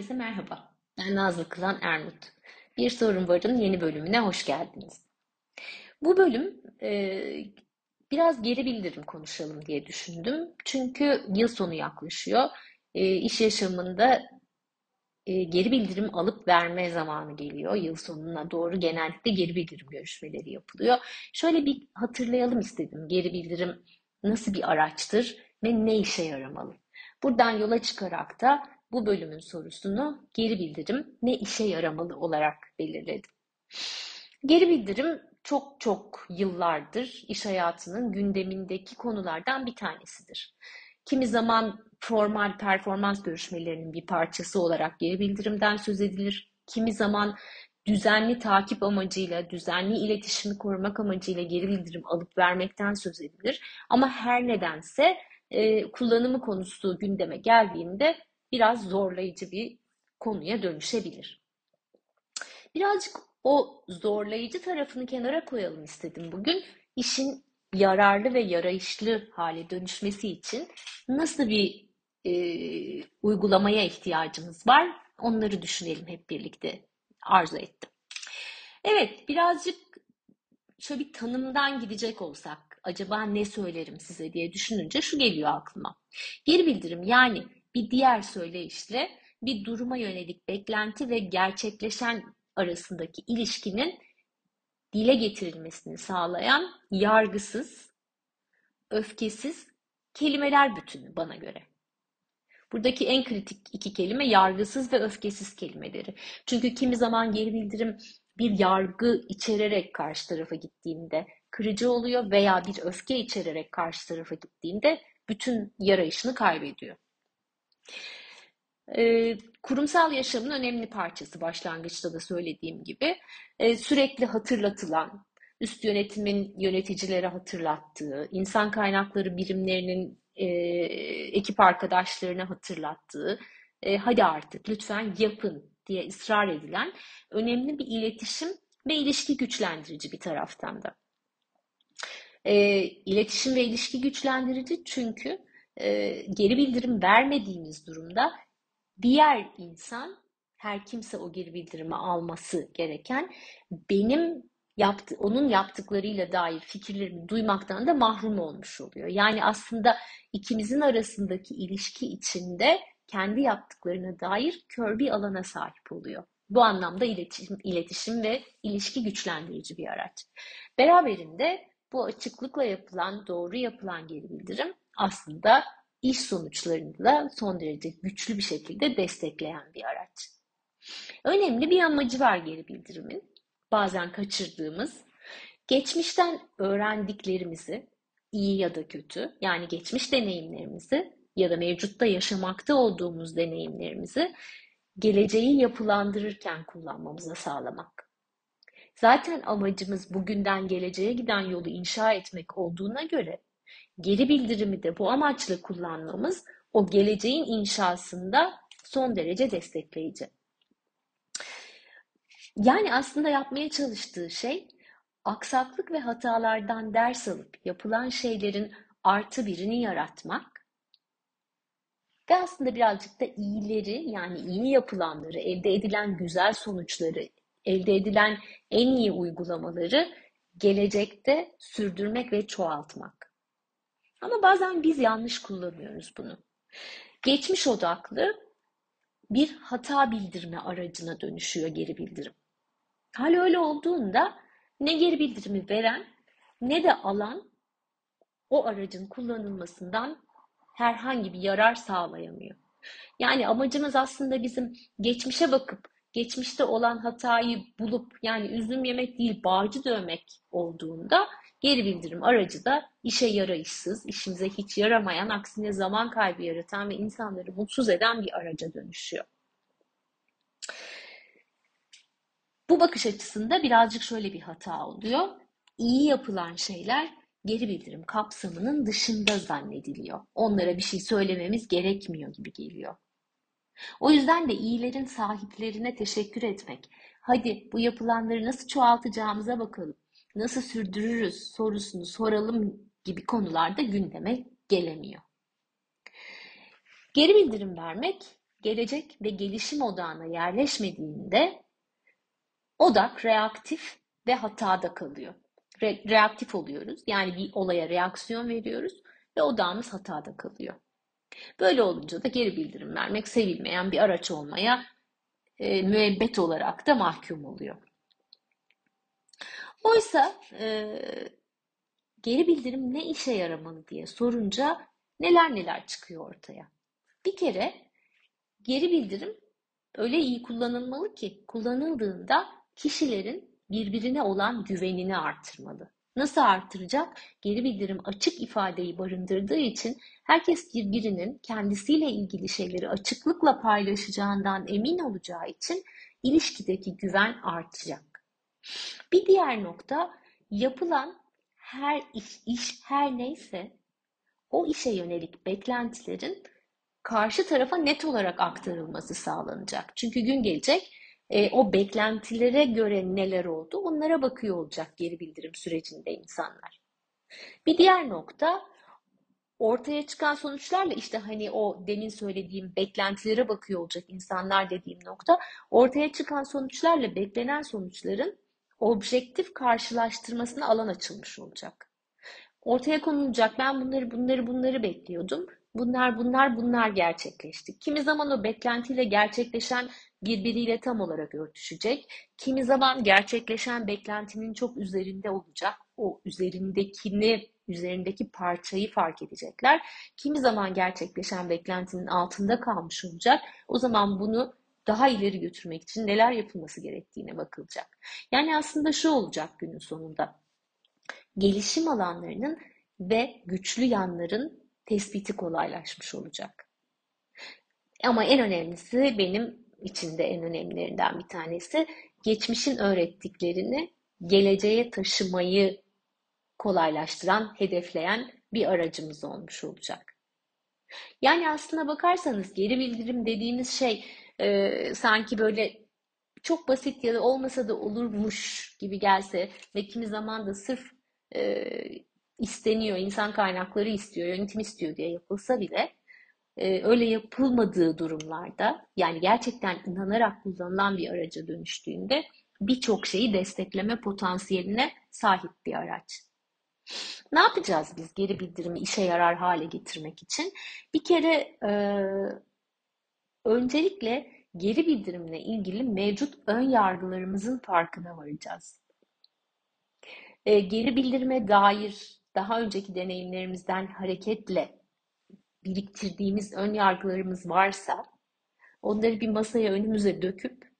Herkese merhaba. Ben Nazlı Kılan Ermut. Bir Sorun Var'ın yeni bölümüne hoş geldiniz. Bu bölüm e, biraz geri bildirim konuşalım diye düşündüm. Çünkü yıl sonu yaklaşıyor. E, iş yaşamında e, geri bildirim alıp verme zamanı geliyor. Yıl sonuna doğru genellikle geri bildirim görüşmeleri yapılıyor. Şöyle bir hatırlayalım istedim. Geri bildirim nasıl bir araçtır ve ne işe yaramalı? Buradan yola çıkarak da bu bölümün sorusunu geri bildirim ne işe yaramalı olarak belirledim. Geri bildirim çok çok yıllardır iş hayatının gündemindeki konulardan bir tanesidir. Kimi zaman formal performans görüşmelerinin bir parçası olarak geri bildirimden söz edilir. Kimi zaman düzenli takip amacıyla, düzenli iletişimi korumak amacıyla geri bildirim alıp vermekten söz edilir. Ama her nedense e, kullanımı konusu gündeme geldiğinde biraz zorlayıcı bir konuya dönüşebilir. Birazcık o zorlayıcı tarafını kenara koyalım istedim bugün. İşin yararlı ve yarayışlı hale dönüşmesi için nasıl bir e, uygulamaya ihtiyacımız var? Onları düşünelim hep birlikte arzu ettim. Evet, birazcık şöyle bir tanımdan gidecek olsak acaba ne söylerim size diye düşününce şu geliyor aklıma. Geri bildirim yani bir diğer söyleyişle bir duruma yönelik beklenti ve gerçekleşen arasındaki ilişkinin dile getirilmesini sağlayan yargısız, öfkesiz kelimeler bütünü bana göre. Buradaki en kritik iki kelime yargısız ve öfkesiz kelimeleri. Çünkü kimi zaman geri bildirim bir yargı içererek karşı tarafa gittiğinde kırıcı oluyor veya bir öfke içererek karşı tarafa gittiğinde bütün yarayışını kaybediyor. E, kurumsal yaşamın önemli parçası başlangıçta da söylediğim gibi e, sürekli hatırlatılan, üst yönetimin yöneticilere hatırlattığı, insan kaynakları birimlerinin e, ekip arkadaşlarına hatırlattığı, e, hadi artık lütfen yapın diye ısrar edilen önemli bir iletişim ve ilişki güçlendirici bir taraftan da. E, iletişim ve ilişki güçlendirici çünkü e, geri bildirim vermediğimiz durumda diğer insan her kimse o geri bildirimi alması gereken benim yaptı, onun yaptıklarıyla dair fikirlerimi duymaktan da mahrum olmuş oluyor. Yani aslında ikimizin arasındaki ilişki içinde kendi yaptıklarına dair kör bir alana sahip oluyor. Bu anlamda iletişim, iletişim ve ilişki güçlendirici bir araç. Beraberinde bu açıklıkla yapılan, doğru yapılan geri bildirim aslında iş sonuçlarını da son derece güçlü bir şekilde destekleyen bir araç. Önemli bir amacı var geri bildirimin. Bazen kaçırdığımız, geçmişten öğrendiklerimizi, iyi ya da kötü, yani geçmiş deneyimlerimizi ya da mevcutta yaşamakta olduğumuz deneyimlerimizi geleceği yapılandırırken kullanmamıza sağlamak. Zaten amacımız bugünden geleceğe giden yolu inşa etmek olduğuna göre geri bildirimi de bu amaçla kullanmamız o geleceğin inşasında son derece destekleyici. Yani aslında yapmaya çalıştığı şey aksaklık ve hatalardan ders alıp yapılan şeylerin artı birini yaratmak ve aslında birazcık da iyileri yani iyi yapılanları, elde edilen güzel sonuçları, elde edilen en iyi uygulamaları gelecekte sürdürmek ve çoğaltmak. Ama bazen biz yanlış kullanıyoruz bunu. Geçmiş odaklı bir hata bildirme aracına dönüşüyor geri bildirim. Hal öyle olduğunda ne geri bildirimi veren ne de alan o aracın kullanılmasından herhangi bir yarar sağlayamıyor. Yani amacımız aslında bizim geçmişe bakıp geçmişte olan hatayı bulup yani üzüm yemek değil bağcı dövmek olduğunda Geri bildirim aracı da işe yarayışsız, işimize hiç yaramayan, aksine zaman kaybı yaratan ve insanları mutsuz eden bir araca dönüşüyor. Bu bakış açısında birazcık şöyle bir hata oluyor. İyi yapılan şeyler geri bildirim kapsamının dışında zannediliyor. Onlara bir şey söylememiz gerekmiyor gibi geliyor. O yüzden de iyilerin sahiplerine teşekkür etmek, hadi bu yapılanları nasıl çoğaltacağımıza bakalım nasıl sürdürürüz sorusunu soralım gibi konularda gündeme gelemiyor. Geri bildirim vermek gelecek ve gelişim odağına yerleşmediğinde odak reaktif ve hatada kalıyor. Re- reaktif oluyoruz. Yani bir olaya reaksiyon veriyoruz ve odağımız hatada kalıyor. Böyle olunca da geri bildirim vermek sevilmeyen bir araç olmaya e, müebbet olarak da mahkum oluyor. Oysa e, geri bildirim ne işe yaramalı diye sorunca neler neler çıkıyor ortaya. Bir kere geri bildirim öyle iyi kullanılmalı ki kullanıldığında kişilerin birbirine olan güvenini artırmalı. Nasıl artıracak? Geri bildirim açık ifadeyi barındırdığı için herkes birbirinin kendisiyle ilgili şeyleri açıklıkla paylaşacağından emin olacağı için ilişkideki güven artacak. Bir diğer nokta yapılan her iş, iş her neyse o işe yönelik beklentilerin karşı tarafa net olarak aktarılması sağlanacak. Çünkü gün gelecek e, o beklentilere göre neler oldu onlara bakıyor olacak geri bildirim sürecinde insanlar. Bir diğer nokta ortaya çıkan sonuçlarla işte hani o demin söylediğim beklentilere bakıyor olacak insanlar dediğim nokta ortaya çıkan sonuçlarla beklenen sonuçların objektif karşılaştırmasına alan açılmış olacak. Ortaya konulacak ben bunları bunları bunları bekliyordum. Bunlar bunlar bunlar gerçekleşti. Kimi zaman o beklentiyle gerçekleşen birbiriyle tam olarak örtüşecek. Kimi zaman gerçekleşen beklentinin çok üzerinde olacak. O üzerindekini, üzerindeki parçayı fark edecekler. Kimi zaman gerçekleşen beklentinin altında kalmış olacak. O zaman bunu daha ileri götürmek için neler yapılması gerektiğine bakılacak. Yani aslında şu olacak günün sonunda. Gelişim alanlarının ve güçlü yanların tespiti kolaylaşmış olacak. Ama en önemlisi benim için de en önemlilerinden bir tanesi geçmişin öğrettiklerini geleceğe taşımayı kolaylaştıran, hedefleyen bir aracımız olmuş olacak. Yani aslına bakarsanız geri bildirim dediğimiz şey e, sanki böyle çok basit ya da olmasa da olurmuş gibi gelse ve kimi zaman da sırf e, isteniyor, insan kaynakları istiyor, yönetim istiyor diye yapılsa bile e, öyle yapılmadığı durumlarda yani gerçekten inanarak kullanılan bir araca dönüştüğünde birçok şeyi destekleme potansiyeline sahip bir araç. Ne yapacağız biz geri bildirimi işe yarar hale getirmek için? Bir kere e, öncelikle geri bildirimle ilgili mevcut ön yargılarımızın farkına varacağız. E, geri bildirime dair daha önceki deneyimlerimizden hareketle biriktirdiğimiz ön yargılarımız varsa onları bir masaya önümüze döküp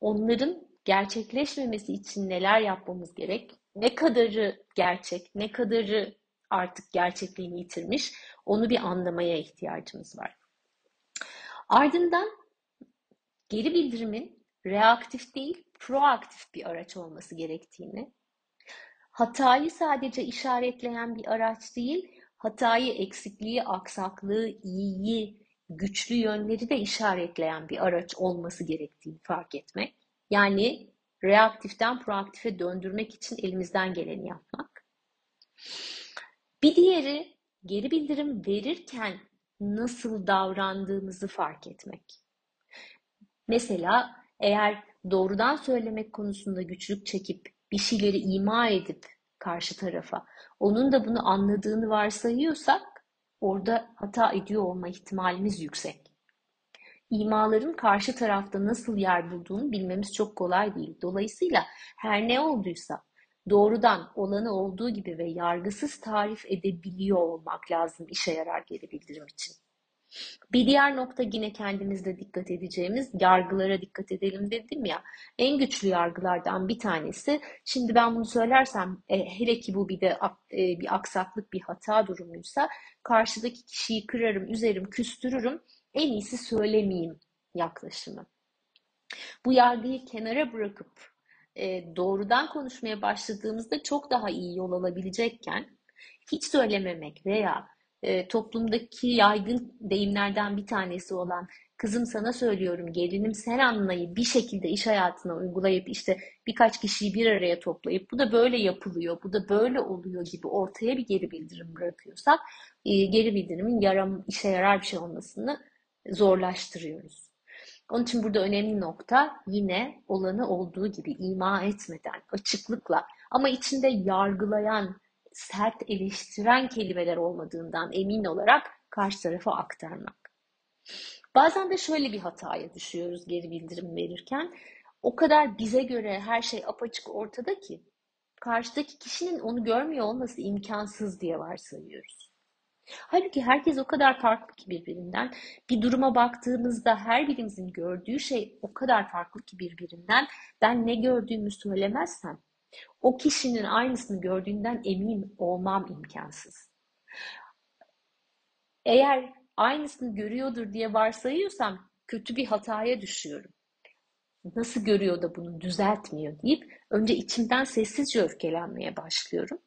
onların gerçekleşmemesi için neler yapmamız gerek, ne kadarı gerçek, ne kadarı artık gerçekliğini yitirmiş onu bir anlamaya ihtiyacımız var. Ardından geri bildirimin reaktif değil, proaktif bir araç olması gerektiğini, hatayı sadece işaretleyen bir araç değil, hatayı, eksikliği, aksaklığı, iyiyi, güçlü yönleri de işaretleyen bir araç olması gerektiğini fark etmek. Yani reaktiften proaktife döndürmek için elimizden geleni yapmak. Bir diğeri geri bildirim verirken nasıl davrandığımızı fark etmek. Mesela eğer doğrudan söylemek konusunda güçlük çekip bir şeyleri ima edip karşı tarafa onun da bunu anladığını varsayıyorsak orada hata ediyor olma ihtimalimiz yüksek. İmaların karşı tarafta nasıl yer bulduğunu bilmemiz çok kolay değil. Dolayısıyla her ne olduysa doğrudan olanı olduğu gibi ve yargısız tarif edebiliyor olmak lazım işe yarar geri bildirim için. Bir diğer nokta yine kendimizde dikkat edeceğimiz yargılara dikkat edelim dedim ya. En güçlü yargılardan bir tanesi. Şimdi ben bunu söylersem e, hele ki bu bir de e, bir aksaklık bir hata durumuysa karşıdaki kişiyi kırarım, üzerim, küstürürüm. En iyisi söylemeyeyim yaklaşımı. Bu yargıyı kenara bırakıp e, doğrudan konuşmaya başladığımızda çok daha iyi yol alabilecekken hiç söylememek veya e, toplumdaki yaygın deyimlerden bir tanesi olan kızım sana söylüyorum gelinim sen anlayı bir şekilde iş hayatına uygulayıp işte birkaç kişiyi bir araya toplayıp bu da böyle yapılıyor, bu da böyle oluyor gibi ortaya bir geri bildirim bırakıyorsak e, geri bildirimin yaram, işe yarar bir şey olmasını zorlaştırıyoruz. Onun için burada önemli nokta yine olanı olduğu gibi ima etmeden, açıklıkla ama içinde yargılayan, sert eleştiren kelimeler olmadığından emin olarak karşı tarafa aktarmak. Bazen de şöyle bir hataya düşüyoruz geri bildirim verirken. O kadar bize göre her şey apaçık ortada ki karşıdaki kişinin onu görmüyor olması imkansız diye varsayıyoruz. Halbuki herkes o kadar farklı ki birbirinden. Bir duruma baktığımızda her birimizin gördüğü şey o kadar farklı ki birbirinden. Ben ne gördüğümü söylemezsem o kişinin aynısını gördüğünden emin olmam imkansız. Eğer aynısını görüyordur diye varsayıyorsam kötü bir hataya düşüyorum. Nasıl görüyor da bunu düzeltmiyor deyip önce içimden sessizce öfkelenmeye başlıyorum.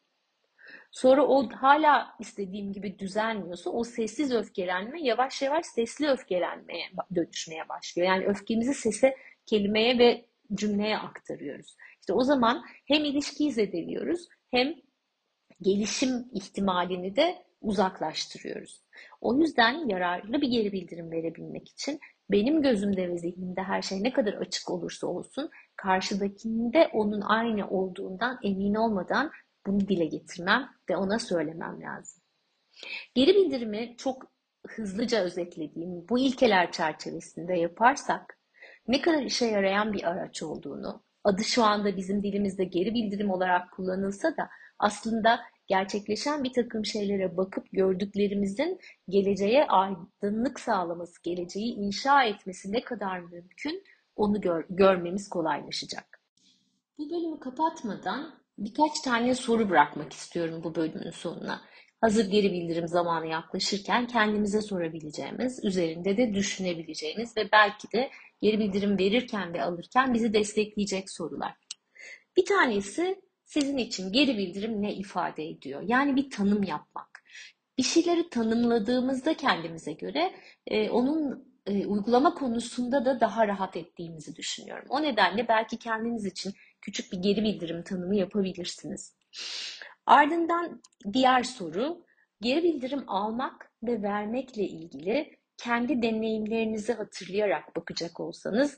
Sonra o hala istediğim gibi düzelmiyorsa o sessiz öfkelenme yavaş yavaş sesli öfkelenmeye dönüşmeye başlıyor. Yani öfkemizi sese, kelimeye ve cümleye aktarıyoruz. İşte o zaman hem ilişkiyi zedeliyoruz hem gelişim ihtimalini de uzaklaştırıyoruz. O yüzden yararlı bir geri bildirim verebilmek için benim gözümde ve zihnimde her şey ne kadar açık olursa olsun karşıdakinde onun aynı olduğundan emin olmadan bunu dile getirmem ve ona söylemem lazım. Geri bildirimi çok hızlıca özetlediğim bu ilkeler çerçevesinde yaparsak ne kadar işe yarayan bir araç olduğunu, adı şu anda bizim dilimizde geri bildirim olarak kullanılsa da aslında gerçekleşen bir takım şeylere bakıp gördüklerimizin geleceğe aydınlık sağlaması, geleceği inşa etmesi ne kadar mümkün onu gör, görmemiz kolaylaşacak. Bu bölümü kapatmadan birkaç tane soru bırakmak istiyorum bu bölümün sonuna. Hazır geri bildirim zamanı yaklaşırken kendimize sorabileceğimiz, üzerinde de düşünebileceğimiz ve belki de geri bildirim verirken ve alırken bizi destekleyecek sorular. Bir tanesi sizin için geri bildirim ne ifade ediyor? Yani bir tanım yapmak. Bir şeyleri tanımladığımızda kendimize göre e, onun e, uygulama konusunda da daha rahat ettiğimizi düşünüyorum. O nedenle belki kendiniz için küçük bir geri bildirim tanımı yapabilirsiniz. Ardından diğer soru, geri bildirim almak ve vermekle ilgili kendi deneyimlerinizi hatırlayarak bakacak olsanız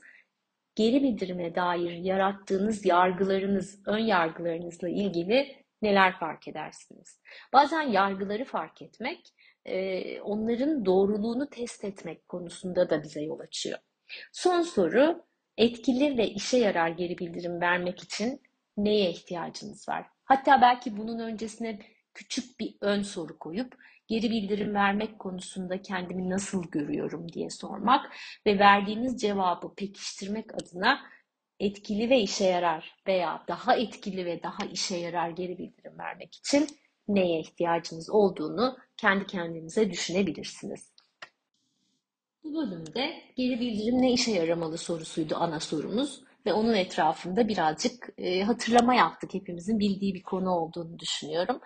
geri bildirime dair yarattığınız yargılarınız, ön yargılarınızla ilgili neler fark edersiniz? Bazen yargıları fark etmek, e, onların doğruluğunu test etmek konusunda da bize yol açıyor. Son soru, etkili ve işe yarar geri bildirim vermek için neye ihtiyacınız var? Hatta belki bunun öncesine küçük bir ön soru koyup geri bildirim vermek konusunda kendimi nasıl görüyorum diye sormak ve verdiğiniz cevabı pekiştirmek adına etkili ve işe yarar veya daha etkili ve daha işe yarar geri bildirim vermek için neye ihtiyacınız olduğunu kendi kendinize düşünebilirsiniz. Bu bölümde geri bildirim ne işe yaramalı sorusuydu ana sorumuz ve onun etrafında birazcık e, hatırlama yaptık. Hepimizin bildiği bir konu olduğunu düşünüyorum.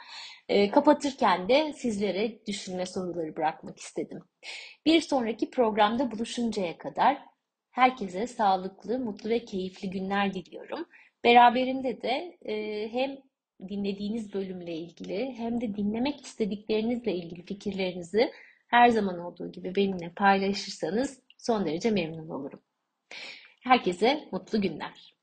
E, kapatırken de sizlere düşünme soruları bırakmak istedim. Bir sonraki programda buluşuncaya kadar herkese sağlıklı, mutlu ve keyifli günler diliyorum. Beraberinde de e, hem dinlediğiniz bölümle ilgili hem de dinlemek istediklerinizle ilgili fikirlerinizi her zaman olduğu gibi benimle paylaşırsanız son derece memnun olurum. Herkese mutlu günler.